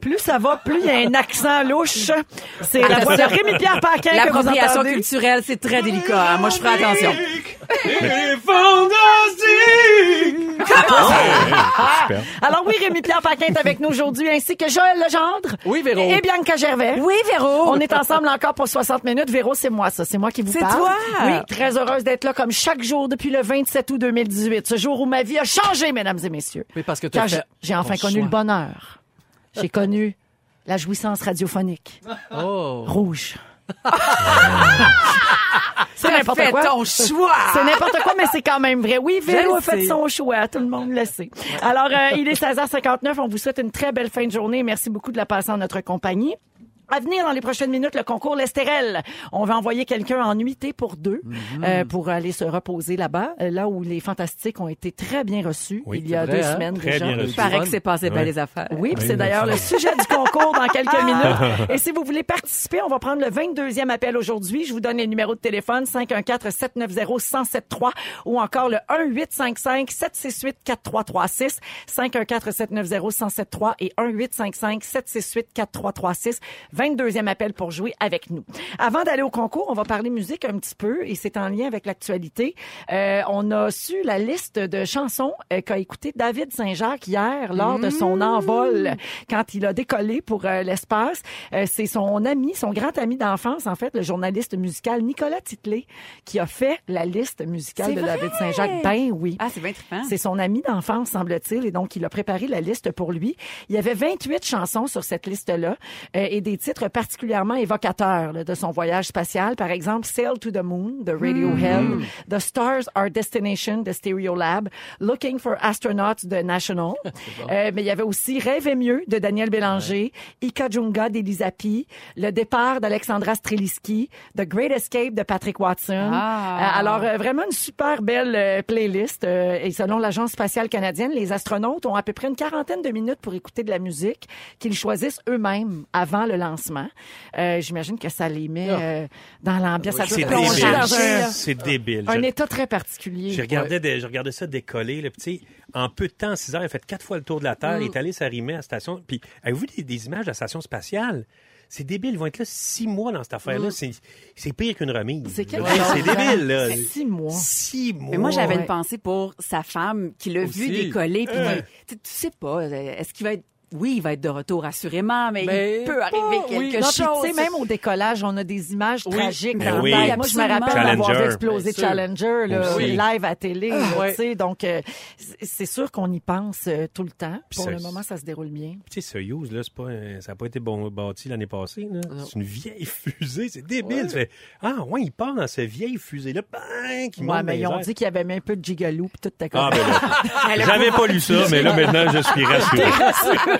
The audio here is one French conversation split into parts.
Plus ça va, plus il y a un accent louche. C'est la voix de Rémi-Pierre Paquin que vous L'appropriation entendez. culturelle, c'est très délicat. hein. Moi, je ferai attention. Est fantastique. Ah! Alors oui, Rémi-Pierre Paquin est avec nous aujourd'hui, ainsi que Joël Legendre. Oui, Véro. Et Bianca Gervais. Oui, Véro. On est ensemble encore pour 60 minutes. Véro, c'est moi, ça. C'est moi qui vous C'est parle. toi. Oui, très heureuse d'être là comme chaque jour depuis le 27 août 2018. Ce jour où ma vie a changé, mesdames et messieurs. Oui, parce que t'as Quand fait j'ai- j'ai enfin ton connu choix. le bonheur. J'ai connu la jouissance radiophonique. Oh. Rouge. c'est n'importe quoi. ton choix. C'est n'importe quoi, mais c'est quand même vrai. Oui, Véro Je a fait son choix. Tout le monde le sait. Alors, euh, il est 16h59. On vous souhaite une très belle fin de journée. Merci beaucoup de la passer en notre compagnie. À venir dans les prochaines minutes, le concours L'Estérel. On va envoyer quelqu'un en nuitée pour deux Mhm. euh, pour aller se reposer là-bas, euh, là où les fantastiques ont été très bien reçus Oui, il y a vrai, deux hein? semaines Très déjà. bien Il paraît que c'est passé bien les affaires. Oui, Oui, c'est d'ailleurs le sujet du concours dans quelques minutes. Et si vous voulez participer, on va prendre le 22e appel aujourd'hui. Je vous donne les numéros de téléphone 514-790-1073 ou encore le 1-855-768-4336, 514-790-1073 et 1-855-768-4336. 22e appel pour jouer avec nous. Avant d'aller au concours, on va parler musique un petit peu et c'est en lien avec l'actualité. Euh, on a su la liste de chansons euh, qu'a écouté David Saint-Jacques hier lors de son envol quand il a décollé pour euh, l'espace. Euh, c'est son ami, son grand ami d'enfance en fait, le journaliste musical Nicolas Titley qui a fait la liste musicale de vrai? David Saint-Jacques. Ben oui. Ah, c'est bien trippant. C'est son ami d'enfance, semble-t-il, et donc il a préparé la liste pour lui. Il y avait 28 chansons sur cette liste-là euh, et des titres particulièrement évocateurs là, de son voyage spatial. Par exemple, Sail to the Moon de Radiohead, The Stars Are Destination de Stereolab, Looking for Astronauts de National. Euh, mais il y avait aussi Rêve et mieux de Daniel Bélanger, Ika Junga d'Elisa P, Le départ d'Alexandra Streliski, The Great Escape de Patrick Watson. Ah. Euh, alors, euh, vraiment une super belle euh, playlist. euh, et selon l'Agence spatiale canadienne, les astronautes ont à peu près une quarantaine de minutes pour écouter de la musique qu'ils choisissent eux-mêmes avant le lancement. Euh, J'imagine que ça les met euh, dans l'ambiance. C'est débile. C'est débile. un Je- état très particulier. J'ai regardé, des- je regardais ça décoller. Tu sais, en peu de temps, en 6 heures, il a fait quatre fois le tour de la Terre. Il est allé s'arrimer à la station. Puis, avez-vous des, des images de la station spatiale? C'est débile. Ils vont être là six mois dans cette affaire-là. C'est, c'est pire qu'une remise. C'est quelque Ouais, C'est chose. débile, là. Six mois. Six mois. Mais moi, j'avais Ouais. une pensée pour sa femme qui l'a vu décoller. Puis Euh. tu sais pas, est-ce qu'il va être... Oui, il va être de retour, assurément, mais, Mais il peut arriver quelque oui. Non, puis, chose. tu sais, même au décollage, on a des images Oui. tragiques Ben dans le oui. Moi, je me rappelle d'avoir Challenger. explosé. Challenger là, Oui. live à télé. là, Ouais. tu sais, Donc, euh, c'est- sûr qu'on y pense euh, tout le temps. Puis Pour ça- le moment, ça se déroule bien. Tu sais, Soyuz, là, c'est pas, un- ça n'a pas été bon, bâti l'année passée. là. C'est une vieille fusée. C'est débile. Tu fais, ah, ouais, il part dans cette vieille fusée-là. Bang! Qui Ouais, mais ils ont dit qu'il y avait même un peu de gigalou puis tout Ah, ben là, j'avais pas lu ça, mais là, maintenant, je suis rassuré.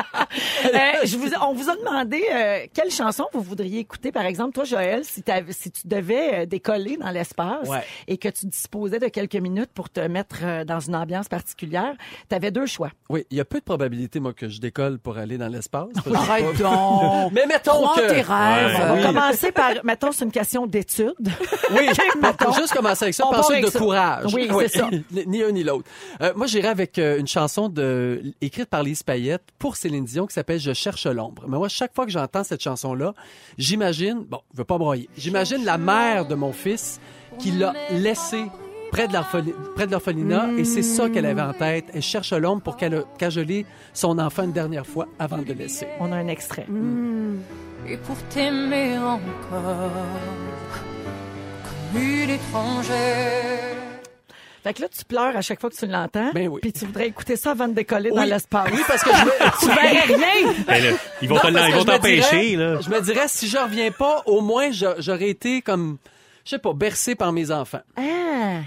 Euh, je vous, on vous a demandé euh, quelle chanson vous voudriez écouter, par exemple, toi, Joël, si, tu devais euh, décoller dans l'espace Ouais. et que tu disposais de quelques minutes pour te mettre dans une ambiance particulière, tu avais deux choix. Oui, il y a peu de probabilité, moi, que je décolle pour aller dans l'espace. Arrête pas- donc! Mais mettons que... tes rêves. Ouais. Oui. commencer par, mettons, c'est une question d'études. Oui, mettons. juste commencer avec ça, On avec de ça. courage. Oui, c'est ça. ni ni un ni l'autre. Moi, j'irai avec une chanson de, écrite par Lise Payette pour Céline Dion qui s'appelle Je cherche l'ombre. Mais moi, chaque fois que j'entends cette chanson-là, j'imagine, bon, je veux pas broyer, j'imagine la mère de mon fils qui l'a laissé près de l'orpheli- près de l'orphelinat et c'est ça qu'elle avait en tête. Elle cherche l'ombre pour qu'elle cajoler son enfant une dernière fois avant de le laisser. On a un extrait. et pour t'aimer encore comme une étrangère. Fait que là, tu pleures à chaque fois que tu l'entends. Ben oui. Puis tu voudrais écouter ça avant de décoller dans l'espace. Oui, parce que je me, tu verrais rien. Ben là, ils vont Non, t'empêcher, là. Je me dirais, si je reviens pas, au moins, j'aurais été comme, je sais pas, bercé par mes enfants. Ah.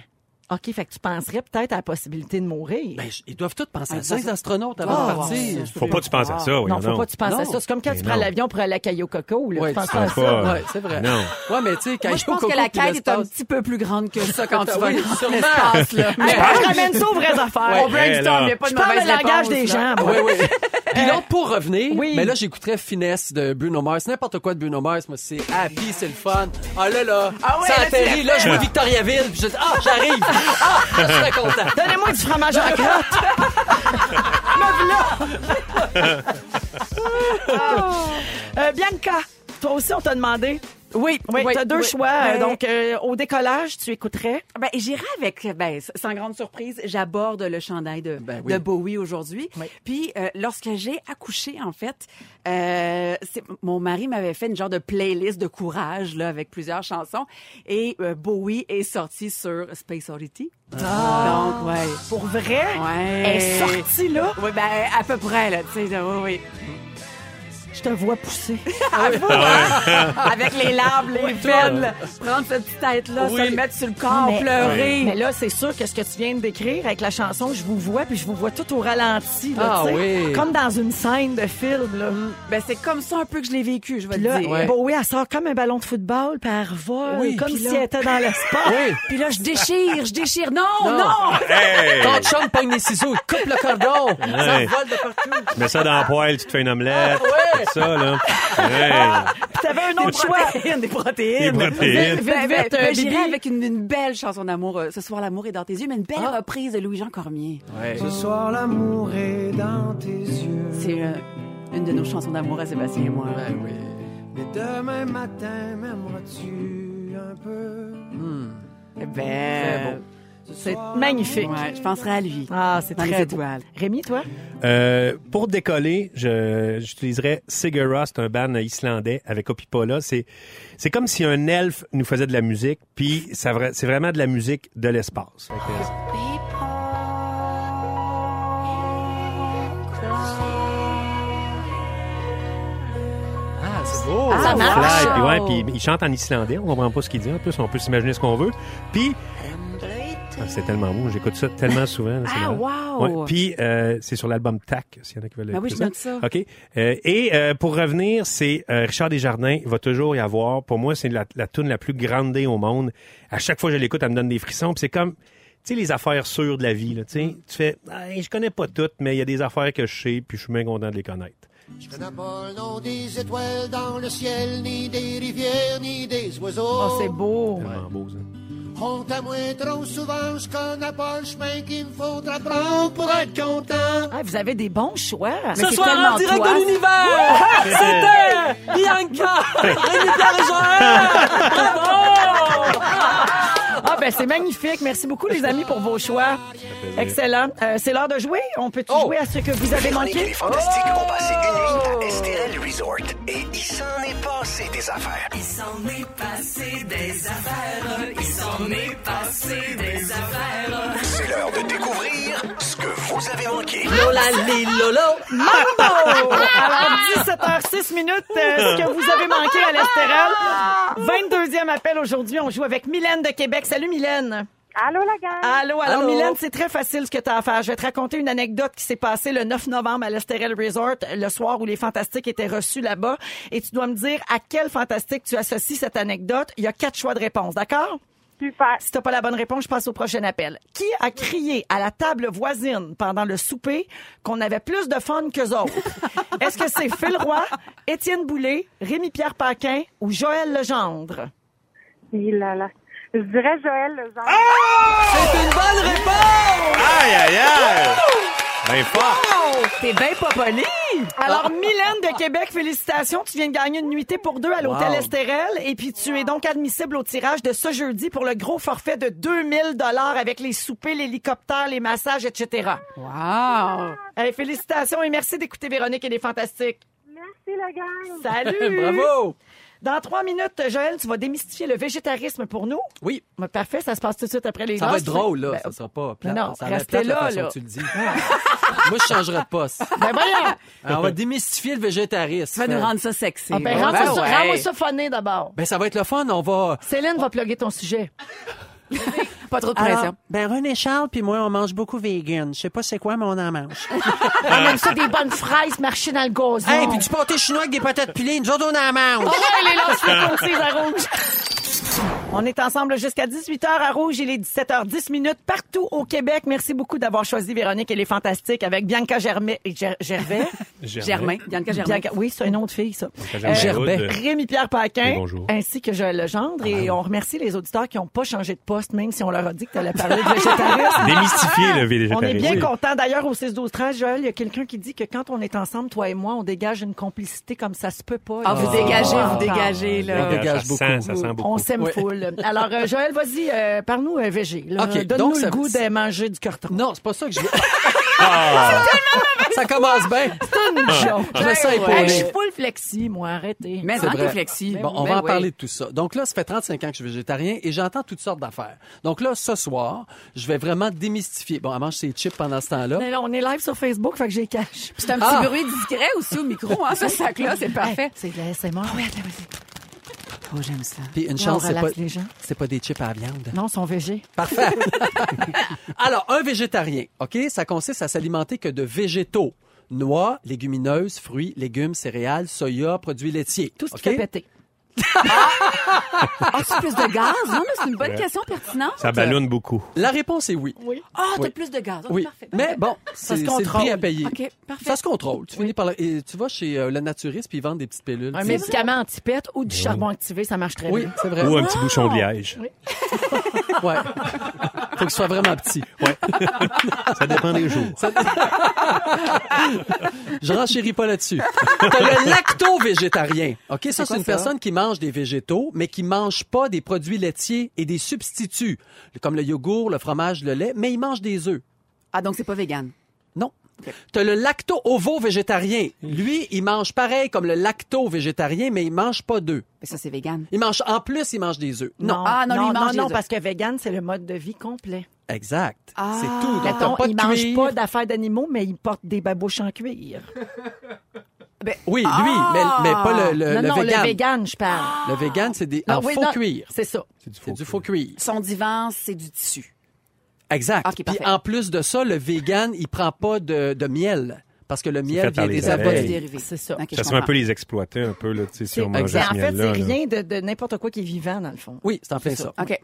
OK, fait que tu penserais peut-être à la possibilité de mourir. Ben, ils doivent tous penser à Ah, ça, ça- les astronautes, avant Ah, de partir. Faut pas que tu penses à ça, oui. non, faut pas que tu penses à ça. C'est comme quand Mais tu prends l'avion pour aller à Caillou Coco. Là, tu penses à ça. Ouais, c'est vrai. Non. Ouais, mais tu sais, quand Moi, je pense que la quête est un petit peu plus grande que ça quand tu vas sûrement. l'espace, là. Je ramène ça aux vraies affaires. On brainstorm, il n'y a pas Je de parle mauvaise le langage réponse, des gens. Oui, oui. Puis l'autre, pour revenir, mais là, j'écouterais Finesse de Bruno Mars. N'importe quoi de Bruno Mars, moi, c'est happy, c'est le fun. Ah là, là, Ah ça atterrit. Là, je vois Victoriaville, puis je dis, ah, j'arrive. Ah, je serais content. Donnez-moi du fromage à la crotte. Me voilà. Euh, Bianca, toi aussi, on t'a demandé. Oui, Oui, oui, tu as deux oui. choix. Ben, Donc, euh, au décollage, tu écouterais? Ben, j'irai avec, ben, sans grande surprise, j'aborde le chandail de, Ben oui. de Bowie aujourd'hui. Oui. Puis, euh, lorsque j'ai accouché, en fait, euh, mon mari m'avait fait une genre de playlist de courage, là, avec plusieurs chansons. Et euh, Bowie est sorti sur Space Oddity. Donc, ouais. Pour vrai? Ouais. Elle est sortie là? Oui, ben, à peu près, là, tu sais, oui, oui. Je te vois pousser. Avec les larmes, les veines, prendre cette petite tête-là, se le mettre sur le corps, mais, pleurer. mais là, c'est sûr que ce que tu viens de décrire avec la chanson, je vous vois, puis je vous vois tout au ralenti. Là, Ah tu sais, oui. Comme dans une scène de film. Là. Ben, c'est comme ça un peu que je l'ai vécu, je vais te là, dire. Ouais. Bowie, elle sort comme un ballon de football, puis elle revole, Oui, comme si là- elle était dans l'espace. Oui. Puis là, je déchire, je déchire. Non, non! Non. Hey! Ton chum pogne les ciseaux, il coupe le cordon. Ça vole de partout. Tu mets ça dans la poêle, tu te fais une omelette. ouais. C'est ça, là. Hey! Puis t'avais un autre choix. Protéines, des protéines. protéines. Vite, Ben, ben, vite, ben, euh, J'irai avec une, une belle chanson d'amour. euh, Ce soir, l'amour est dans tes yeux, mais une belle reprise de Louis-Jean Cormier. Ouais. Ce soir, l'amour est dans tes yeux. C'est euh, une de nos chansons d'amour à Sébastien et moi. Ben oui. Mais demain matin, m'aimeras-tu un peu? Eh Très ben, beau. C'est magnifique. ouais, je penserai à lui. Ah, c'est très beau. étoiles. Rémi, toi? Euh, pour décoller, je, j'utiliserais Sigur Rós, c'est un band islandais avec Opipola. C'est, c'est comme si un elfe nous faisait de la musique, puis c'est vraiment de la musique de l'espace. Ah. Ah, Ça marche. Ouais, puis il chante en islandais, on comprend pas ce qu'il dit. En plus, on peut s'imaginer ce qu'on veut. Puis ah, c'est tellement beau, j'écoute ça tellement souvent. là, c'est Ah, marrant. wow! Ouais, Puis euh, c'est sur l'album Tac, s'il y en a qui veulent Ben oui, je note ça. OK. Euh, et euh, pour revenir, c'est euh, Richard Desjardins, il va toujours y avoir. Pour moi, c'est la, la tune la plus grande au monde. À chaque fois que je l'écoute, elle me donne des frissons. Puis c'est comme, tu sais, les affaires sûres de la vie. Là, tu sais. tu fais, Hey, je connais pas toutes, mais il y a des affaires que je sais, puis je suis bien content de les connaître. Je connais pas le nom des étoiles dans le ciel, ni des rivières, ni des oiseaux. Oh, c'est beau. Tellement beau, ça. À moi trop souvent, je connais pas le chemin qu'il me faudra prendre pour être content. Ah, vous avez des bons choix. Mais Ce c'est soir, tellement en direct toi. de l'univers, c'était Bianca, Rémi Pierre et Joël. Bravo! Ah, ben c'est magnifique. Merci beaucoup, les amis, pour vos choix. Excellent. Euh, c'est l'heure de jouer. On peut Oh. jouer à ce que vous avez manqué? les Fantastiques ont passé une nuit à Esterel Resort. Et il s'en est passé des affaires. Il s'en est passé des affaires. Il s'en est passé des affaires. C'est l'heure de découvrir ce que vous avez manqué. Lola li lolo. Mambo! Alors, 17h06 minutes, euh, ce que vous avez manqué à l'Estérel. 22e appel aujourd'hui. On joue avec Mylène de Québec. Salut, Mylène. Allô, la gang? Allô, alors Allô. Mylène, c'est très facile ce que tu as à faire. Je vais te raconter une anecdote qui s'est passée le 9 novembre à l'Estérel Resort, le soir où les Fantastiques étaient reçus là-bas. Et tu dois me dire à quel Fantastique tu associes cette anecdote. Il y a quatre choix de réponse, d'accord? Super. Si t'as pas la bonne réponse, je passe au prochain appel. Qui a crié à la table voisine pendant le souper qu'on avait plus de fun qu'eux autres? Est-ce que c'est Phil Roy, Étienne Boulay, Rémi-Pierre Paquin ou Joël Legendre? Il a la- Je dirais Joël Legendre. C'est une bonne réponse! Aïe, aïe, aïe! Ben fort! T'es bien pas poli. Alors, Mylène de Québec, félicitations. Tu viens de gagner une nuitée pour deux à l'hôtel Wow. Estérel. Et puis, tu es donc admissible au tirage de ce jeudi pour le gros forfait de 2000 dollars avec les soupers, l'hélicoptère, les massages, etc. Wow! Hey, félicitations et merci d'écouter Véronique et les Fantastiques. Merci, la gang. Salut! Bravo! Dans trois minutes, Joël, tu vas démystifier le végétarisme pour nous. Oui, Parfait, ça se passe tout de suite après les ça va être drôle, là. Ben, ça sera pas non, ça va être restez plate, la là, façon là. que tu le dis. Moi, je changerais de poste. ben voyons! Alors, on va démystifier le végétarisme. Tu vas nous rendre ça sexy. Ah, ben, rends-moi Ben ça, ouais. rends-moi ça funné d'abord. Ben, ça va être le fun. On va... Céline va plugger ton sujet. Pas trop de pression. ben, René Charles puis moi, on mange beaucoup vegan. Je sais pas c'est quoi, mais on en mange. On aime ça des bonnes fraises marcher dans le gazon. hey, puis du pâté chinois avec des patates pilées. Nous autres, on en mange. Ouais, les à rouge. On est ensemble jusqu'à 18h à Rouge. Il est 17h10 minutes partout au Québec. Merci beaucoup d'avoir choisi Véronique. Elle est fantastique avec Bianca Germain, Ger- Gervais? Germain, Bianca Germain. Bianca- oui, c'est une autre fille, ça. Germain Gerbet. Hood. Rémi-Pierre Paquin, bonjour. ainsi que Joël Legendre. Et on remercie les auditeurs qui n'ont pas changé de poste, même si on leur a dit que tu allais parler de végétarisme. Démystifier le On est végétarisme. bien content. D'ailleurs, au 6 12 13 Joël, il y a quelqu'un qui dit que quand on est ensemble, toi et moi, on dégage une complicité comme ça se peut pas. Ah, vous dégagez, vous entendre. dégagez, là. On dégage ça beaucoup. Sent, ça sent beaucoup. On s'aime Ouais. Alors, euh, Joël, vas-y, euh, parle-nous euh, végé. là. OK, Donne-nous le ça- goût de manger du carton. Non, c'est pas ça que je veux. Ah! ça commence bien. Une joke. Je me sens Hey, épaulé. je suis full flexi, moi, arrêtez. Mais C'est en vrai. flexi. Bon, on Ben va en parler de tout ça. Donc là, ça fait 35 ans que je suis végétarien et j'entends toutes sortes d'affaires. Donc là, ce soir, je vais vraiment démystifier. Bon, elle mange ses chips pendant ce temps-là. Mais là, on est live sur Facebook, fait que j'ai cache. C'est un petit Ah! bruit discret aussi au micro, hein, ce sac-là, c'est parfait. C'est de la SMR. Oh, j'aime ça. Puis une chance, c'est pas, c'est pas des chips à la viande. Non, ils sont végés. Parfait. Alors, un végétarien, OK, ça consiste à s'alimenter que de végétaux. Noix, légumineuses, fruits, légumes, céréales, soya, produits laitiers. Tout ce qui OK? fait péter. As-tu plus de gaz? Non, mais c'est une bonne question pertinente. Ça ballonne beaucoup. La réponse est oui. Ah, t'as Oui. plus de gaz. Ok, Oui, parfait, mais bon, c'est se c'est le contrôle. prix à payer. OK, parfait. Ça se contrôle. Tu finis par la- et tu vas chez euh, le naturiste puis ils vendent des petites pilules. Un C'est- médicament anti-pète ou du charbon activé, ça marche très Oui, bien. c'est vrai. Ou un petit bouchon de liège. Ouais. Faut que ce soit vraiment petit. Ça dépend des jours. Je renchéris pas là-dessus. T'as le lacto-végétarien. OK, ça, c'est une personne qui mange des végétaux, mais qui mange pas des produits laitiers et des substituts, comme le yogourt, le fromage, le lait, mais il mange des œufs. Ah, donc c'est pas vegan? Non. T'as le lacto-ovo-végétarien. Lui, il mange pareil comme le lacto-végétarien, mais il mange pas d'œufs. Mais ça, c'est vegan. Il mange, en plus, il mange des œufs. Non. Ah, non, lui, non, il mange non, les non, œufs. parce que vegan, c'est le mode de vie complet. Exact. Ah. C'est tout. Donc, pas de il mange pas d'affaires d'animaux, mais il porte des babouches en cuir. Oui, lui, mais, mais pas le, le, non, le non, vegan. le vegan, je parle. Le vegan, c'est des, Non, en oui, faux non, cuir. C'est ça. C'est du faux cuir. Son divan, c'est du tissu. Exact. Ok, Puis en plus de ça, le vegan, il prend pas de, de miel. Parce que le miel fait vient des abeilles. abeilles. Dérivé. C'est ça. Ok, je Ça serait un peu les exploiter un peu, là, tu sais, si on en fait, c'est rien de, de n'importe quoi qui est vivant, dans le fond. Oui, c'est en plein ça. OK.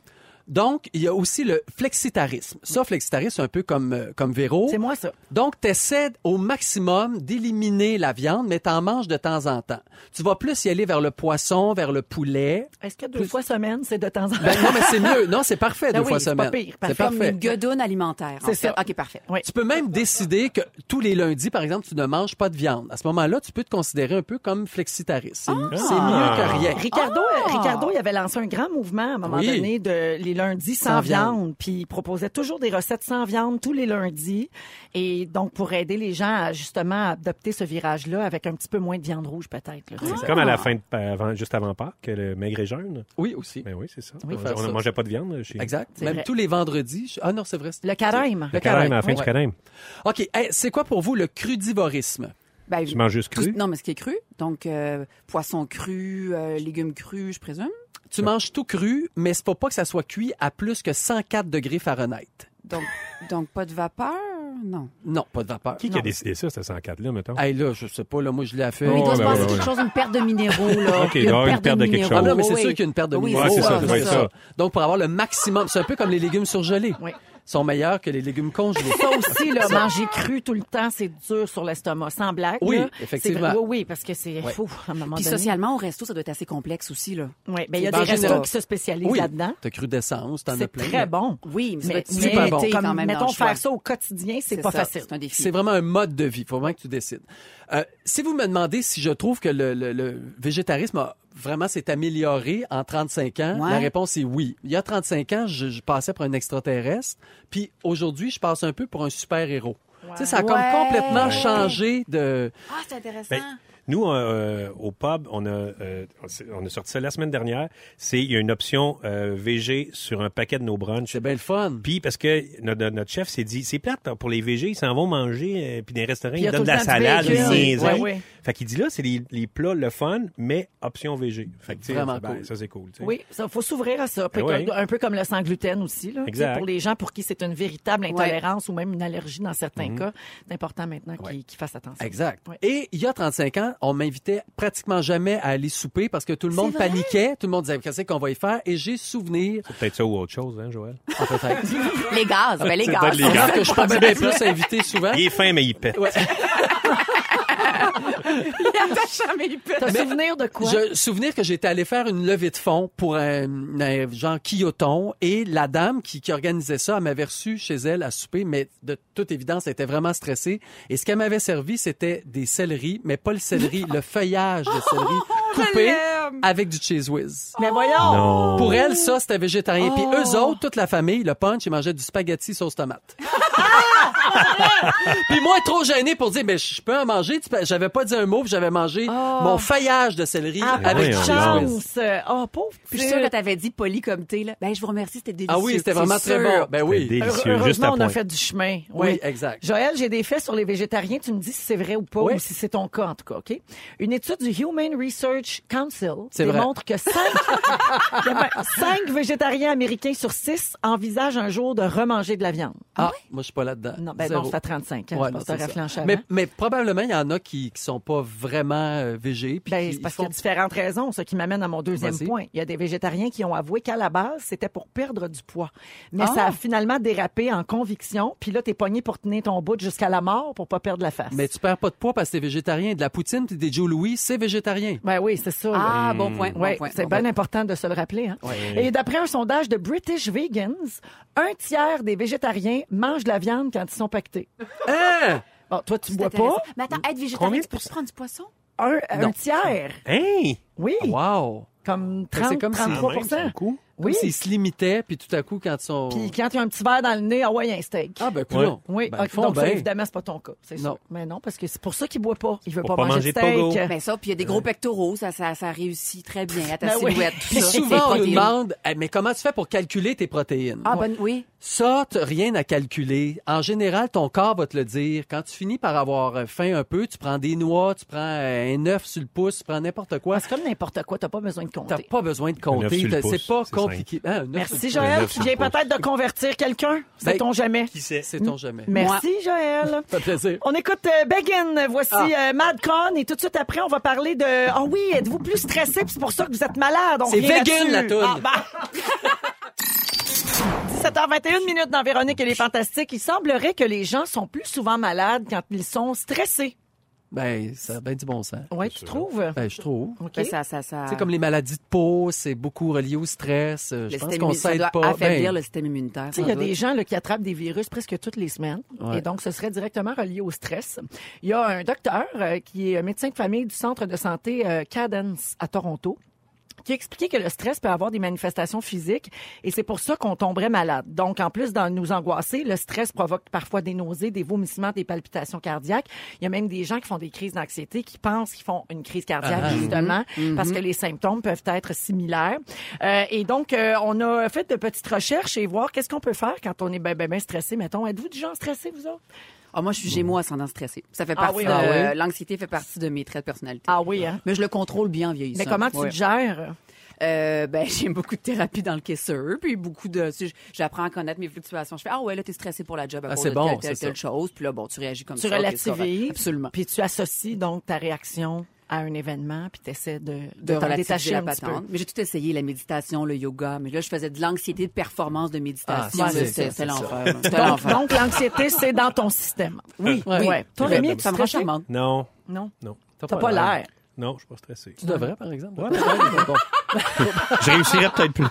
Donc, il y a aussi le flexitarisme. Ça, flexitarisme, c'est un peu comme, euh, comme Véro. C'est moi, ça. Donc, tu essaies au maximum d'éliminer la viande, mais t'en manges de temps en temps. Tu vas plus y aller vers le poisson, vers le poulet. Est-ce que deux Plus- fois semaine, c'est de temps en temps? Ben, non, mais c'est mieux. Non, c'est parfait Ben deux oui, fois c'est semaine. pas pire. C'est Parfait. Comme parfait. une gueudonne alimentaire. en C'est ça. OK, parfait. Oui. Tu peux même décider que tous les lundis, par exemple, tu ne manges pas de viande. À ce moment-là, tu peux te considérer un peu comme flexitariste. C'est c'est mieux que rien. Ricardo, euh, Ricardo, il avait lancé un grand mouvement à un moment Oui. donné de les lundis sans, Sans viande. viande. Puis il proposait toujours des recettes sans viande tous les lundis. Et donc, pour aider les gens à justement adopter ce virage-là avec un petit peu moins de viande rouge, peut-être. C'est comme à la fin, de, avant, juste avant Pâques, que le maigre et jeune. Oui, aussi. Ben oui, c'est ça. Oui, on ne mangeait pas de viande chez Exact. Même vrai. tous les vendredis. je- Ah non, c'est vrai. Le carême. Le Le carême, à la fin du carême. OK. Hey, c'est quoi pour vous le crudivorisme? Ben, Tu manges juste tout- cru? Non, mais ce qui est cru. Donc, euh, poisson cru, euh, légumes crus, je présume. Tu manges tout cru, mais c'est faut pas que ça soit cuit à plus que 104 degrés Fahrenheit. Donc, donc pas de vapeur? Non. Non, pas de vapeur. Qui, qui a décidé ça, ce 104-là, mettons? Hey, là, je sais pas, là, moi, je l'ai fait. Mais il doit Oh, se ben passer ouais, quelque ouais. chose, une perte de minéraux, là. OK, Il y a une perte de quelque minéraux. Ah non, mais Oui, c'est oui. sûr qu'il y a une perte de Oui, minéraux. Ouais, c'est ça, ça. Donc, pour avoir le maximum, c'est un peu comme les légumes surgelés. Oui. Sont meilleurs que les légumes congelés. Ça aussi, là, manger cru tout le temps, c'est dur sur l'estomac, sans blague. Oui, là. effectivement. C'est vrai- Oui, oui, parce que c'est Ouais. fou, à un moment Puis donné. socialement, au resto, ça doit être assez complexe aussi, là. Oui, ben, il y a des restos général. qui se spécialisent Oui, là-dedans. t'as cru d'essence, t'en as C'est plein. très bon. Oui, mais Mais, mais super bon. comme, quand même dans mettons, faire ça au quotidien, c'est pas ça, facile. C'est un défi. C'est vraiment un mode de vie. Faut vraiment que tu décides. Euh, si vous me demandez si je trouve que le, le- le végétarisme a vraiment s'est amélioré en 35 ans, Ouais. la réponse est oui. Il y a 35 ans, je, je passais pour un extraterrestre, puis aujourd'hui, je passe un peu pour un super-héros. Tu sais, ça a comme complètement changé de... Ah, c'est intéressant. Ben, Nous, euh, au pub, on a, euh, on a sorti ça la semaine dernière. C'est il y a une option euh, VG sur un paquet de nos brunchs. C'est bien le fun. Puis parce que notre, notre chef s'est dit, c'est plate pour les VG, ils s'en vont manger, euh, puis dans les restaurants, Puis il y ils a donnent de la salade, des. Ouais, ouais. Fait qu'il dit là, c'est les, les plats, le fun, mais option VG. Fait que, Vraiment ben, cool. Ça, c'est cool. Oui, ça faut s'ouvrir à ça. Ben oui. Un peu comme le sans gluten aussi. Là. Exact. Pour les gens pour qui c'est une véritable intolérance ou même une allergie dans certains cas, c'est important maintenant qu'ils qu'ils fassent attention. Exact. Ouais. Et il y a 35 ans, on m'invitait pratiquement jamais à aller souper parce que tout le monde paniquait. Tout le monde disait, qu'est-ce qu'on va y faire? Et j'ai souvenir, C'est peut-être ça ou autre chose, hein, Joël? Ah, peut-être. Les gaz, ben les C'est gaz. peut-être les gars. que je suis pas bien plus invité souvent. Il est fin, mais il pète. Ouais. jamais eu peur. T'as souvenir de quoi? Je souvenir que j'étais allé faire une levée de fonds pour un, un genre quilloton et la dame qui, qui organisait ça, elle m'avait reçu chez elle à souper, mais de toute évidence, elle était vraiment stressée. Et ce qu'elle m'avait servi, c'était des céleris, mais pas le céleri, le feuillage de céleri coupé l'aime. avec du cheese whiz. Mais voyons! Non. Pour elle, ça, c'était végétarien. Puis eux autres, toute la famille, le punch, ils mangeaient du spaghetti sauce tomate. puis moi, trop gêné pour dire, mais je peux en manger. J'avais pas dit un mot, puis j'avais mangé mon feuillage de céleri Ah, avec whiz. chance! Oh, pauvre Puis je suis sûre que t'avais dit poli comme t'es, là. Ben, je vous remercie, c'était délicieux. Ah oui, c'était vraiment très bon. Ben oui. Délicieux, juste à on a fait du chemin. Oui, exact. Joël, j'ai des faits sur les végétariens. Tu me dis si c'est vrai ou pas, Oui. ou si c'est ton cas, en tout cas, OK? Une étude du Human Research Council C'est vrai. démontre que 5, végétariens américains sur 6 envisagent un jour de remanger de la viande. Ah, moi, je suis pas là-dedans. Ben Zéro. non, ça fait 35 ans. Ouais, non, ça. mais, probablement, il y en a qui, qui sont pas vraiment euh, végés. puis Ben, c'est parce ils qu'il y a font- différentes raisons, ce qui m'amène à mon deuxième point. Il y a des végétariens qui ont avoué qu'à la base, c'était pour perdre du poids. Mais Ah! ça a finalement dérapé en conviction, puis là, t'es pogné pour tenir ton bout jusqu'à la mort pour pas perdre la face. Mais tu perds pas de poids parce que t'es végétarien. De la poutine puis des Joe Louis, c'est végétarien. Ben oui, c'est ça. là. Ah, bon point, bon point. c'est bon bien point. important de se le rappeler. Hein? Et d'après un sondage de British Vegans, un tiers des végétariens mangent de la viande quand ils sont pactés. Hein? Bon, toi, tu bois pas? Mais attends, être végétarien, Combien tu peux prendre du poisson? Un, un tiers. Hey! Oui, Wow! comme c'est 30, comme si- 33 Quand même, c'est beaucoup. Comme Oui. s'ils se limitaient, puis tout à coup, quand ils sont... Puis quand il y a un petit verre dans le nez, ah ouais, il y a un steak. Ah, ben, coudonc. Oui, Ben, ok, ils font donc ça, bien. évidemment, c'est pas ton cas, c'est Non. sûr. Mais non, parce que c'est pour ça qu'il boit pas. Il veut Pour pas, pas manger de manger de steak. Ben ça, puis il y a des gros pectoraux, ça, ça, ça réussit très bien à ta Ben oui. silhouette. Puis souvent, on nous protéines. demande, Eh, mais comment tu fais pour calculer tes protéines? Ah, bonne, oui. Ça, t'as rien à calculer. En général, ton corps va te le dire. Quand tu finis par avoir faim un peu, tu prends des noix, tu prends euh, un œuf sur le pouce, tu prends n'importe quoi. Ah, C'est comme n'importe quoi, t'as pas besoin de T'as compter. pas besoin de compter. T'as- C'est pas c'est compliqué. Hein, sur Merci Joël, tu viens peut-être de convertir quelqu'un? Ben, Sait-on jamais? Qui sait? C'est ton jamais. Merci Joël. Ça fait plaisir. On écoute euh, Begin. Voici euh, Madcon et tout de suite après, on va parler de. Ah oui, êtes-vous plus stressé? puis C'est pour ça que vous êtes malade. On C'est là-dessus. la toune. Ah, bah. 17h21 minutes dans Véronique et les Fantastiques. Il semblerait que les gens sont plus souvent malades quand ils sont stressés. Ben, ça a bien du bon sens. Oui, tu trouves? Ben, je trouve. OK. Ben, ça, ça, ça... C'est comme les maladies de peau, c'est beaucoup relié au stress. Le Je pense système qu'on s'aide doit pas. affaiblir Ben, le système immunitaire. Tu sais, il y a des gens là, qui attrapent des virus presque toutes les semaines. Ouais. Et donc, ce serait directement relié au stress. Il y a un docteur euh, qui est médecin de famille du centre de santé euh, Cadence à Toronto qui a expliqué que le stress peut avoir des manifestations physiques et c'est pour ça qu'on tomberait malade. Donc, en plus de nous angoisser, le stress provoque parfois des nausées, des vomissements, des palpitations cardiaques. Il y a même des gens qui font des crises d'anxiété qui pensent qu'ils font une crise cardiaque, Ah. justement, parce que les symptômes peuvent être similaires. Euh, et donc, euh, on a fait de petites recherches et voir qu'est-ce qu'on peut faire quand on est bien ben, ben stressé. Mettons, êtes-vous du genre stressé, vous autres? Ah, moi, je suis Gémeaux ascendant stressé. Ça fait Ah partie oui, de... ah oui? L'anxiété fait partie de mes traits de personnalité. Ah oui, hein? Mais je le contrôle bien en vieillissant. Mais comment tu Ouais. le gères? Euh, ben, j'ai beaucoup de thérapie dans le caisseur, puis beaucoup de... tu sais, J'apprends à connaître mes fluctuations. Je fais, ah ouais, là, t'es stressé pour la job à Ah, cause c'est de bon, telle, telle, telle chose. Puis là, bon, tu réagis comme Tu ça. c'est relativises. Absolument. Puis tu associes donc ta réaction à un événement, puis tu essaies de, de, de t'en détacher la un petit peu. patente. Mais j'ai tout essayé, la méditation, le yoga. Mais là, je faisais de l'anxiété de performance de méditation. Ah, c'est l'enfer. Donc, l'anxiété, c'est dans ton système. Oui, ouais. Toi, Oui, Rémi, tu stressé? Non, Non, non. t'as pas l'air. Non, je suis pas stressé. Tu devrais, par exemple. Ouais. Je réussirais peut-être plus.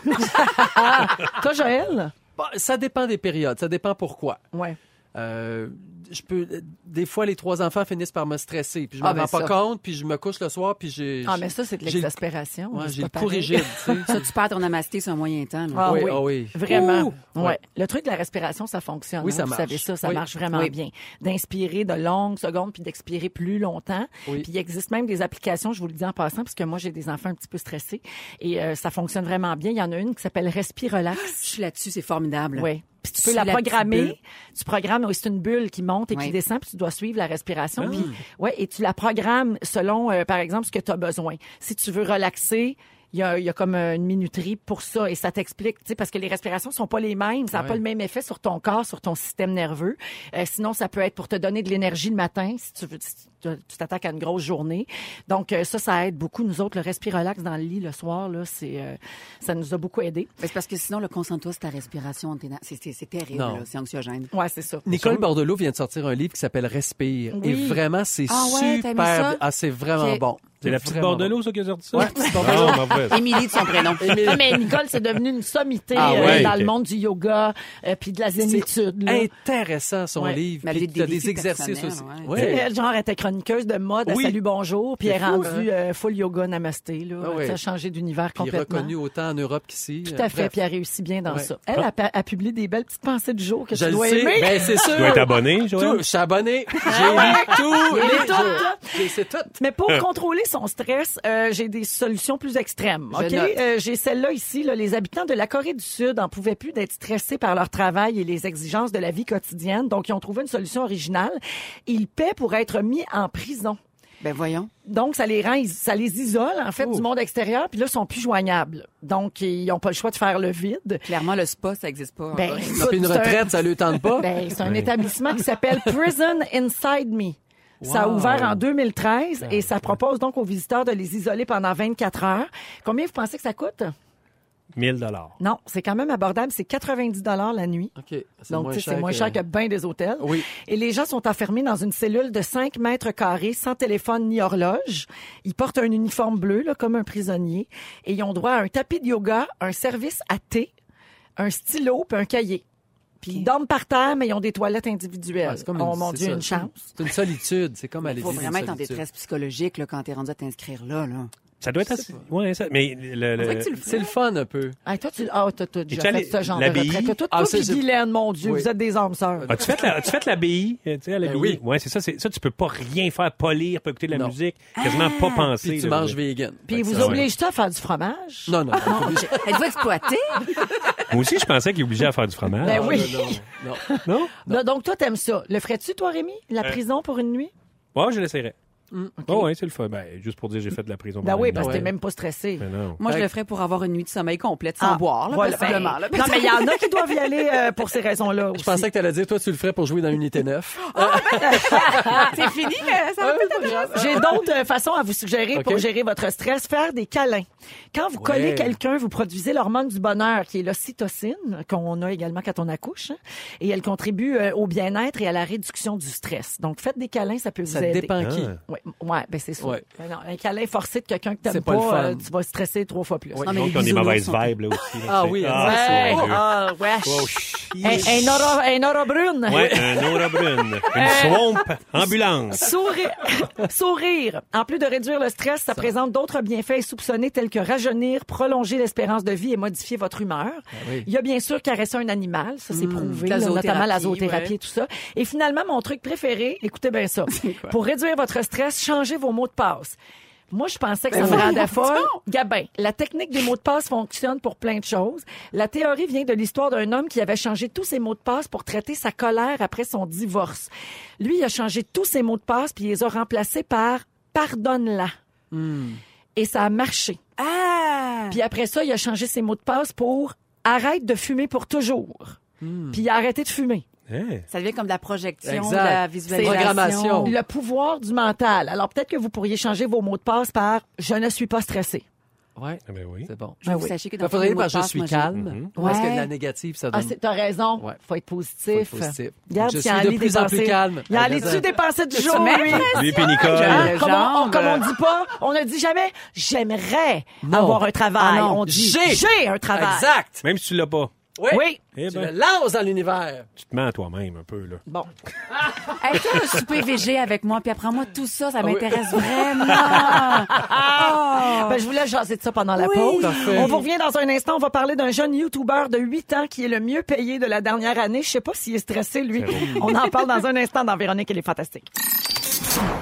Toi, Joël? Bon, ça dépend des périodes. Ça dépend pourquoi. Ouais. Euh, je peux des fois les trois enfants finissent par me stresser puis je m'en Ah, ben rends pas ça. compte puis je me couche le soir puis j'ai Ah, mais ça, c'est de j'ai- l'exaspération. ouais, j'ai pas le cou rigide tu sais. Ça, tu perds ton amasté sur un moyen temps. là. Ah oui, oui. ah oui. Vraiment. Ouh! Ouais. Le truc de la respiration, ça fonctionne. Oui, hein, ça Vous marche. savez ça, ça Oui. marche vraiment Oui. bien. D'inspirer de longues secondes puis d'expirer plus longtemps. Oui. Puis il existe même des applications, je vous le dis en passant, parce que moi, j'ai des enfants un petit peu stressés et euh, ça fonctionne vraiment bien. Il y en a une qui s'appelle Respire Relax. Je suis là-dessus, c'est formidable. Oui. Puis tu peux la programmer. Tu programmes, oui, c'est une bulle qui monte et qui Oui. descend, puis tu dois suivre la respiration. Ah. Puis, ouais, et tu la programmes selon, euh, par exemple, ce que tu as besoin. Si tu veux relaxer, il y a, il y a comme une minuterie pour ça et ça t'explique, tu sais, parce que les respirations sont pas les mêmes, ça n'a Ouais. pas le même effet sur ton corps, sur ton système nerveux. Euh, sinon, ça peut être pour te donner de l'énergie le matin si tu veux, si tu t'attaques à une grosse journée. Donc euh, ça, ça aide beaucoup. Nous autres, le respirolax dans le lit le soir, là, c'est, euh, ça nous a beaucoup aidé. C'est parce que sinon, le concentre-toi sur ta respiration. C'est c'est- c'est terrible, c'est anxiogène. Ouais, c'est ça. Nicole Bordelot vient de sortir un livre qui s'appelle Respire. Oui. Et vraiment, c'est Ah ouais, t'as aimé ça? super. Ah, c'est vraiment bon. C'est la petite Bordelot, ça, qui a sorti ça? Ouais, petite. Émilie de son prénom. Ah, mais Nicole, c'est devenu une sommité Ah euh, dans le monde du yoga euh, puis de la zénitude. là. Intéressant, son Ouais. livre. Mais Puis des des exercices aussi. genre, elle était chroniqueuse de mode, à Oui. Salut Bonjour, puis elle est fou, rendue euh, full yoga namasté. Là. Ah ouais. Ça a changé d'univers Puis complètement. reconnu autant en Europe qu'ici. Tout Euh, à fait, bref. puis elle réussit bien dans Ouais. ça. Elle a, a, publié des belles petites pensées du jour que Je tu le dois sais. aimer. Ben, c'est sûr. Tu dois être abonné, Joël? Je suis abonné. J'ai lu tous les tout, jours. là. J'ai- C'est tout. Mais pour contrôler son stress, euh, j'ai des solutions plus extrêmes. Je Ok, note. Euh, j'ai celle-là ici. Là, les habitants de la Corée du Sud en pouvaient plus d'être stressés par leur travail et les exigences de la vie quotidienne. Donc, ils ont trouvé une solution originale. Ils paient pour être mis en prison. Ben voyons. Donc, ça les rend, ça les isole, en fait, du monde extérieur, puis là, ils sont plus joignables. Donc, ils n'ont pas le choix de faire le vide. Clairement, le spa, ça n'existe pas. Ben. Puis une c'est un- retraite, ça lui tente pas. Ben, c'est un établissement qui s'appelle Prison Inside Me. Ça a Wow. ouvert en 2013 et ça propose donc aux visiteurs de les isoler pendant 24 heures. Combien vous pensez que ça coûte? 1000 dollars. Non, c'est quand même abordable. C'est 90 dollars la nuit. OK. C'est Donc, moins tu sais, c'est moins cher que bien des hôtels. Oui. Et les gens sont enfermés dans une cellule de 5 mètres carrés, sans téléphone ni horloge. Ils portent un uniforme bleu, là, comme un prisonnier. Et ils ont droit à un tapis de yoga, un service à thé, un stylo puis un cahier. Puis ils dorment par terre, mais ils ont des toilettes individuelles. Ouais, c'est comme oh mon c'est Dieu, ça. une chance. C'est une solitude. C'est comme aller Il faut vivre une vraiment être en détresse psychologique là, quand t'es rendu à t'inscrire là. là. Ça doit être assez... Ouais, ça... Mais le... le- On dirait que tu le fais. C'est le fun un peu. Ah, toi, tu ah, t'as, t'as déjà Es-tu allé- fait ce genre de retraite. Toi, Ah, toi c'est- puis c'est- Guylaine, mon Dieu, Oui. vous êtes des âmes sœurs. As-tu fait la, fait l'abbaye? euh, Tu sais, à l'abbaye? Ben oui. Ouais, c'est ça, c'est ça, tu peux pas rien faire, pas lire, pas écouter de la Non. musique, quasiment pas penser. Puis tu là. manges vegan. Puis vous ça- obligent-tu à faire du fromage? Non, non. non, obligé. Êtes-vous exploité? Moi aussi, je pensais qu'il obligeait à faire du fromage. Ben Ah, oui. Non, non, non? Là, donc, toi, t'aimes ça. Le ferais-tu, toi, Rémi? La Euh, prison pour une nuit? Ouais, je l'essaierai. Mm, Oh, ouais, c'est le fun. Ben, juste pour dire, j'ai fait de la prison. Ben oui, parce que t'es même pas stressé. Non. Moi, je le ferais pour avoir une nuit de sommeil complète sans Ah, boire, là, voilà. possiblement. là. Ben, non, mais il y en a qui doivent y aller euh, pour ces raisons-là. Je pensais que tu allais dire, toi, tu le ferais pour jouer dans Unité 9. C'est fini, mais ça va J'ai d'autres euh, façons à vous suggérer pour gérer votre stress. Faire des câlins. Quand vous collez Ouais. quelqu'un, vous produisez l'hormone du bonheur, qui est l'ocytocine, qu'on a également quand on accouche. hein. et elle contribue euh, au bien-être et à la réduction du stress. Donc, faites des câlins, ça peut vous Ça aider. dépend qui. Ah. Ouais, ouais, ben c'est ça. Ouais. Ben non, un câlin forcé de quelqu'un que t'aimes pas, pas euh, tu vas stresser trois fois plus. Ouais. Non, mais Donc, les on a des mauvaises sont- vibes, là aussi. là, Ah oui, Ah, Ouais. Ah, wesh. Oh, Un, un aura, un aura brune. Ouais, un aura brune. Une Euh, swamp ambulance. Sourire. Sourire. En plus de réduire le stress, ça, présente d'autres bienfaits soupçonnés tels que rajeunir, prolonger l'espérance de vie et modifier votre humeur. oui. Il y a bien sûr caresser un animal, ça c'est prouvé, la là, notamment la zoothérapie, zoothérapie ouais. et tout ça. Et finalement, mon truc préféré, écoutez bien ça. Pour réduire votre stress, changez vos mots de passe. Moi, je pensais que ça me rendait folle. Gabin, la technique des mots de passe fonctionne pour plein de choses. La théorie vient de l'histoire d'un homme qui avait changé tous ses mots de passe pour traiter sa colère après son divorce. Lui, il a changé tous ses mots de passe puis il les a remplacés par pardonne-la. Et ça a marché. Ah! Puis après ça, il a changé ses mots de passe pour arrête de fumer pour toujours. Puis il a arrêté de fumer. Hein? Ça devient comme de la projection, Exact. de la C'est visualisation. programmation. Le pouvoir du mental. Alors peut-être que vous pourriez changer vos mots de passe par je ne suis pas stressé. Ouais. Ah ben oui. C'est bon. Je Ben vous oui. que Il dans faudrait dire mots par de je passe, suis moi, j'ai- calme. Parce que la négative, ça Ah, donne. c'est- t'as raison. Ouais. Faut être Faut positif. être positif. Regarde, Je suis de plus en plus calme. Il Elle lit-tu raison. des pensées du jour, lui? Lui puis Nicole. Le Comme, on, genre, comme on dit pas, on ne dit jamais j'aimerais Non. avoir un travail. Ah non. on dit J'ai. j'ai un travail. Exact. Même si tu l'as pas, Oui. Oui. eh Tu ben, le lances dans l'univers. tu te mens à toi-même un peu, là. Bon. Hey, fais un souper VG avec moi, puis apprends-moi tout ça, ça oui. m'intéresse vraiment. Ben, je voulais jaser de ça pendant la Oui. pause. On vous revient dans un instant. On va parler d'un jeune YouTuber de 8 ans qui est le mieux payé de la dernière année. Je sais pas s'il est stressé, lui. On en parle dans un instant dans Véronique et les Fantastiques.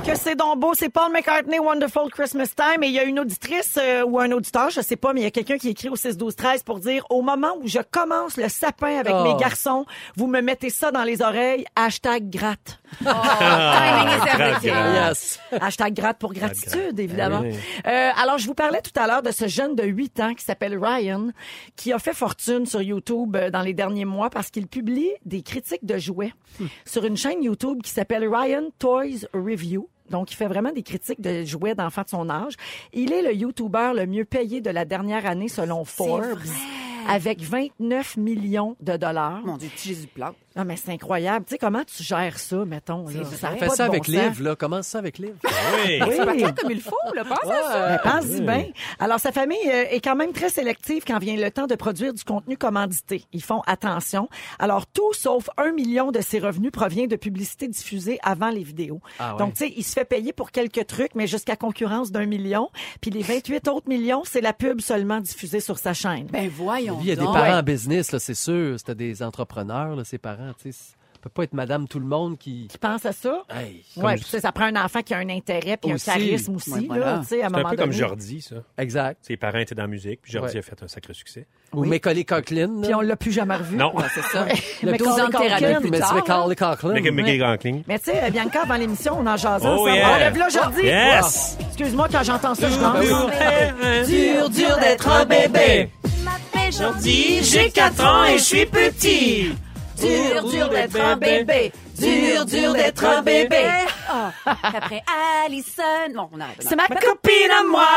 Que c'est donc beau. C'est Paul McCartney, Wonderful Christmas Time. Et il y a une auditrice euh, ou un auditeur, je sais pas, mais il y a quelqu'un qui écrit au 6 12 13 pour dire au moment où je commence le sapin avec Oh. mes garçons, vous me mettez ça dans les oreilles. Hashtag gratte. Timing is everything. Yes. Hashtag gratte pour gratitude, évidemment. Oui. Euh, alors, je vous parlais tout à l'heure de ce jeune de 8 ans qui s'appelle Ryan, qui a fait fortune sur YouTube euh, dans les derniers mois parce qu'il publie des critiques de jouets sur une chaîne YouTube qui s'appelle Ryan Toys Review. Donc, il fait vraiment des critiques de jouets d'enfants de son âge. Il est le YouTuber le mieux payé de la dernière année selon Forbes, avec 29 millions de dollars. Mon Dieu, Jésus plate. Non, mais c'est incroyable. Tu sais, comment tu gères ça, mettons? Là? Ça a Fais pas ça de bon avec sens. Liv, là. Commence ça avec Liv. Oui. Oui. Pas clair comme il faut, là. Pense à ça. Ben, pense-y bien. Alors, sa famille euh, est quand même très sélective quand vient le temps de produire du contenu commandité. Ils font attention. Alors, tout sauf un million de ses revenus provient de publicités diffusées avant les vidéos. Ah ouais. Donc, tu sais, il se fait payer pour quelques trucs, mais jusqu'à concurrence d'un million. Puis les 28 autres millions, c'est la pub seulement diffusée sur sa chaîne. Ben voyons Il y a des donc. parents en business, là, c'est sûr. C'était des entrepreneurs, là, ses parents. Tu sais, ça peut pas être madame tout le monde qui... Tu penses à ça? Hey, Ouais, sais, ça prend un enfant qui a un intérêt puis Aussi. un charisme aussi, Ouais, voilà. un C'est un peu comme. Jordi, ça. Exact. Ses parents étaient dans la musique, puis Jordi Ouais. a fait un sacré succès. Ou Macaulay Conklin. Puis on l'a plus jamais revu. Non. C'est ça. Le Mais 12 ans de Macaulay thérapie plus Mais tard. Macaulay Conklin. Mickey Mickey Conkling. Mais tu sais, Bianca, avant l'émission, on en jasait Oh, ensemble. yeah. On lève là, Jordi. Yes! Excuse-moi, quand j'entends ça, je danse. Dur, dur d'être un bébé. Jordi, j'ai 4 ans et je suis petit. Dur, dur d'être un bébé. Dur, dur d'être un bébé. Ah. Après Alison. Non, on arrête. C'est ma copine à moi.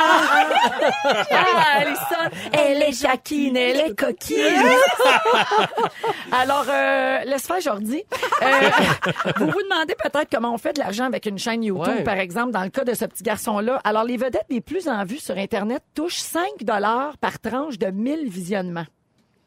Alison, elle est Jacquine, elle est coquine. Alors, euh, laisse faire Jordi. Euh, vous vous demandez peut-être comment on fait de l'argent avec une chaîne YouTube, Ouais. par exemple, dans le cas de ce petit garçon-là. Alors, les vedettes les plus en vue sur Internet touchent 5 dollars par tranche de 1000 visionnements.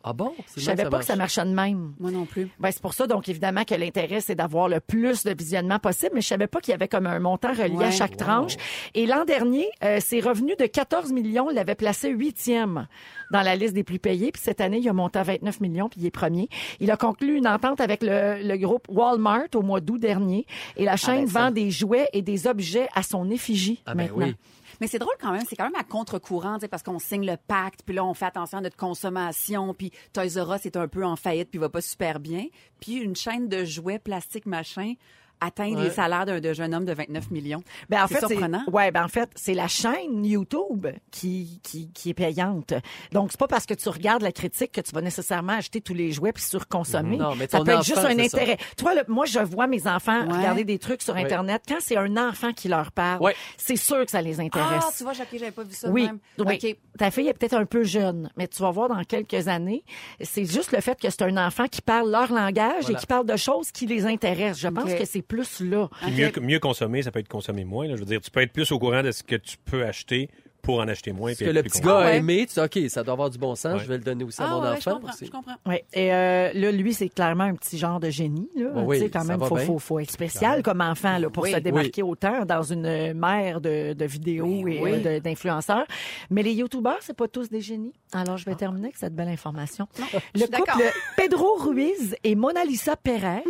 Ah bon? Je savais pas que ça marche. marchait de même. Moi non plus. Ben, c'est pour ça, donc, évidemment, que l'intérêt, c'est d'avoir le plus de visionnement possible, mais je savais pas qu'il y avait comme un montant relié Ouais. à chaque tranche. Et l'an dernier, euh, ses revenus de 14 millions l'avaient placé huitième dans la liste des plus payés. Puis cette année, il a monté à 29 millions, puis il est premier. Il a conclu une entente avec le, le groupe Walmart au mois d'août dernier. Et la chaîne ben vend des jouets et des objets à son effigie Ah ben maintenant. oui. Mais c'est drôle quand même, c'est quand même à contre-courant, parce qu'on signe le pacte, puis là, on fait attention à notre consommation, puis Toys R Us est un peu en faillite, puis va pas super bien. Puis une chaîne de jouets plastique machin atteint Ouais. les salaires d'un de jeune homme de 29 millions. Ben en fait, surprenant. ouais, ben en fait, c'est la chaîne YouTube qui, qui qui est payante. Donc c'est pas parce que tu regardes la critique que tu vas nécessairement acheter tous les jouets puis surconsommer. Non, mais ça peut être enfant, juste un ça. intérêt. Toi, là, moi je vois mes enfants Ouais. regarder des trucs sur Ouais. internet quand c'est un enfant qui leur parle. Ouais. C'est sûr que ça les Ah, intéresse. tu vois, Jackie, j'avais pas vu ça Oui, même. oui. Ta fille est peut-être un peu jeune, mais tu vas voir dans quelques années, c'est juste le fait que c'est un enfant qui parle leur langage et qui parle de choses qui les intéressent. Je pense que c'est plus là. Puis mieux, mieux consommer, ça peut être consommer moins. là. Je veux dire, tu peux être plus au courant de ce que tu peux acheter pour en acheter moins. Ce puis que le petit gars a ouais. aimé, tu dis, OK, ça doit avoir du bon sens, Ouais. je vais le donner aussi à Ah, mon ouais, je enfant. comprends, aussi. je comprends. Oui. Et euh, là, lui, c'est clairement un petit genre de génie. Là. Bon, oui, Tu sais, quand même, va faut, faut, faut être spécial comme enfant là, pour Oui. se démarquer autant dans une mer de, de vidéos et oui. euh, d'influenceurs. Mais les youtubeurs, c'est pas tous des génies. Alors, je vais terminer avec cette belle information. je Le couple Pedro Ruiz et Mona Lisa Perez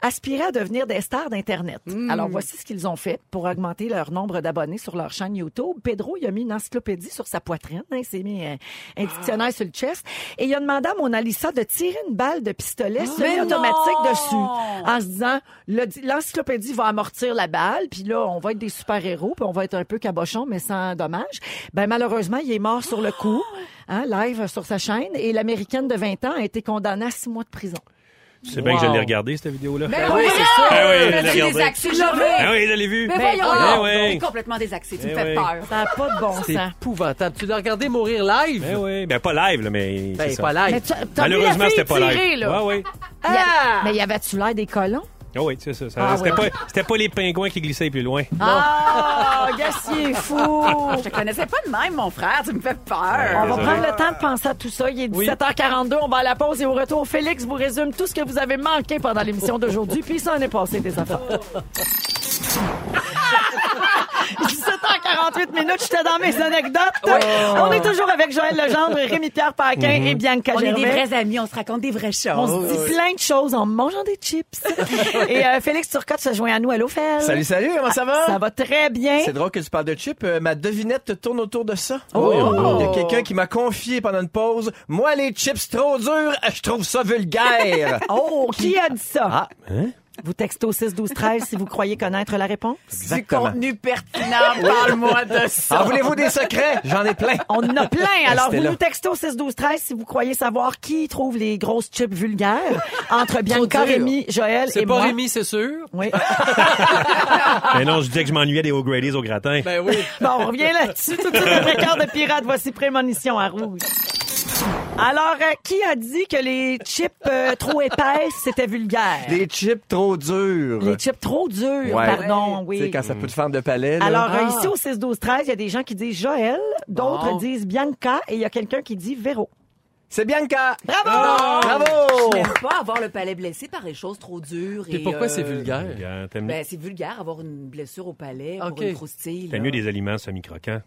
aspiraient à devenir des stars d'Internet. Alors, voici ce qu'ils ont fait pour augmenter leur nombre d'abonnés sur leur chaîne YouTube. Pedro, il a mis une encyclopédie sur sa poitrine. Hein, il s'est mis euh, un dictionnaire sur le chest. Et il a demandé à Mona Lisa de tirer une balle de pistolet semi-automatique non! dessus en se disant, le- l'encyclopédie va amortir la balle, puis là, on va être des super-héros, puis on va être un peu cabochon, mais sans dommage. Ben, malheureusement, il est mort sur le coup, hein, live sur sa chaîne, et l'Américaine de 20 ans a été condamnée à six mois de prison. Tu sais bien que je l'ai regardé, cette vidéo-là. Ben oui, oui, c'est ça. Ah oui, je l'ai C'est regardé. Ah l'ai. oui, je l'ai vu. Mais voyons, donc, oui. complètement désaxé, tu me Eh fais oui. peur. Ça n'a pas de bon C'est sens. épouvantable. Tu l'as regardé mourir live? Eh oui, ben pas live, là, mais Ben, c'est ça. pas live. Malheureusement, c'était pas live. tirer, là? Ouais, oui. Ah! Mais y avait-tu l'air des colons? Ah oui, c'est ça. ça- Ah c'était, oui. pas, c'était pas les pingouins qui glissaient plus loin. Ah! Gassier fou! Je te connaissais pas de même, mon frère. Tu me fais peur. On va prendre le temps de penser à tout ça. Il est 17h42. On va à la pause et au retour, Félix vous résume tout ce que vous avez manqué pendant l'émission d'aujourd'hui. Puis ça en est passé des affaires. 17h48 18 minutes, j'étais dans mes anecdotes. On est toujours avec Joël Legendre, Rémi-Pierre Paquin et Bianca On est des vrais amis, on se raconte des vraies choses. On se dit plein de choses en mangeant des chips. et euh, Félix Turcotte se joint à nous. Allô, Fel? Salut, salut, comment ça va? Ça va très bien. C'est drôle que tu parles de chips. Euh, ma devinette tourne autour de ça. Oh! Il y a quelqu'un qui m'a confié pendant une pause. Moi, les chips trop durs, je trouve ça vulgaire. Oh, qui a dit ça? Ah, Vous textez au 6 12 13 si vous croyez connaître la réponse? Du contenu pertinent, parle-moi de ça. En voulez-vous des secrets? J'en ai plein. On en a plein. Alors, vous là. nous textez au 6 12 13 si vous croyez savoir qui trouve les grosses chips vulgaires entre Bianca. Rémi, Joël C'est et pas moi. Rémi, c'est sûr. Oui. Mais non, je disais que je m'ennuyais des O'Grady's au gratin. Ben oui. Bon, on revient là-dessus. Tout de suite, quart de pirate, voici Prémonition à rouge. Alors, euh, qui a dit que les chips euh, trop épaisses, c'était vulgaire? Les chips trop durs. Les chips trop durs, Ouais. pardon, Tu sais, oui. quand ça peut te fendre de palais, là. Alors, euh, Ah. ici, au 6 12 13 il y a des gens qui disent Joël, d'autres Bon. disent Bianca, et il y a quelqu'un qui dit Véro. C'est Bianca. Bravo! Bravo! J'aime pas avoir le palais blessé par des choses trop dures. Et, pourquoi euh, c'est vulgaire? Regarde, T'aimes Ben, c'est vulgaire avoir une blessure au palais Ok. pour une croustille. t'aimes là. mieux des aliments semi-croquants.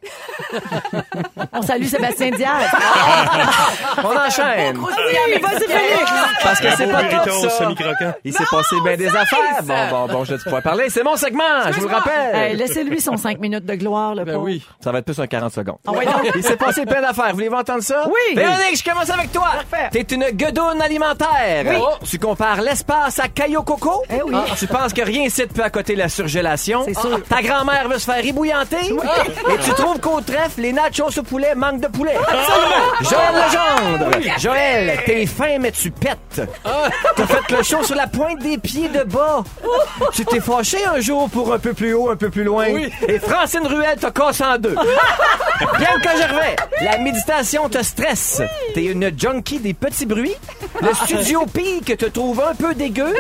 On salue Sébastien Diaz. On enchaîne. oui, vas-y, Félix! Parce que c'est pas Burrito tout ça. semi-croquant. Il s'est passé bien des affaires. Bon, bon, bon, je vais pouvoir parler. C'est mon segment, je vous le rappelle. Hey, Laissez-lui son 5 minutes de gloire, le Ben pauvre. oui. Ça va être plus un 40 secondes. Ah ouais, donc. Il s'est passé plein d'affaires. Voulez-vous entendre ça? Oui. Véronique, je commence avec toi. Parfait. T'es une guedoune alimentaire. Oui. Oh, Tu compares l'espace à Caillou Coco? Eh oui. Ah, tu penses que rien ici ne peut accoter la surgélation? C'est sûr. Ta grand-mère veut se faire ébouillanter? Et tu trouves qu'au trèfle, les nachos au poulet manquent de poulet? Joël Legendre. Joël, t'es fin, mais tu pètes. T'as fait le show sur la pointe des pieds de bas. Tu t'es fâché un jour pour un peu plus haut, un peu plus loin. Et Francine Ruel t'a cassé en deux. Bianca Gervais, la méditation te stresse. T'es une junkie des petits bruits. Le studio pique te trouve un peu dégueu.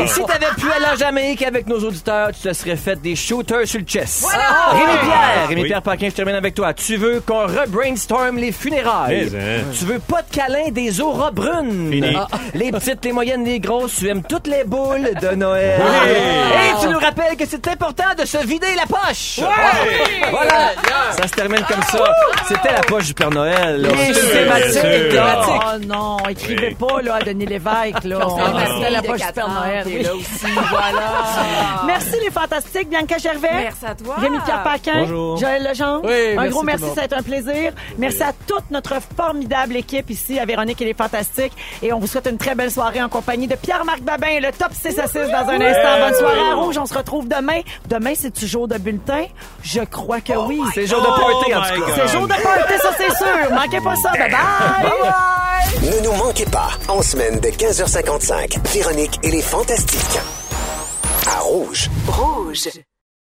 Et si t'avais pu aller en Jamaïque avec nos auditeurs, tu te serais fait des shooters sur le chest. Rémi Pierre, Rémi. Pierre Paquin, je termine avec toi. Tu veux qu'on re-brainstorm les funérailles? Hein. Tu veux pas de câlin des auras brunes? Fini. Ah, Les petites, les moyennes, les grosses, tu aimes toutes les boules de Noël. Et tu nous rappelles que c'est important de se vider la poche. Voilà. Ça se termine comme ça. C'était la poche du Père Noël. là. Oh non, écrivez Oui. pas là, à Denis Lévesque. Là. Ah, fille la de poche ans Noël. oui. là aussi, voilà. Merci les fantastiques, Bianca Gervais. Merci à toi. Rémi-Pierre Paquin. Bonjour. Joël Legendre. Oui, un merci gros merci, ça a été un plaisir. Merci à toute notre formidable équipe ici, à Véronique et les Fantastiques. Et on vous souhaite une très belle soirée en compagnie de Pierre-Marc Babin et le Top 6 à 6 dans un instant. Bonne soirée à Rouge. On se retrouve demain. Demain, c'est-tu jour de bulletin? Je crois que oui. C'est jour de party, en Oh tout cas. C'est jour de party, ça c'est sûr. Manquez pas ça. Bye bye. Ne nous manquez pas, en semaine de 15h55, Véronique et les Fantastiques. À Rouge. Rouge.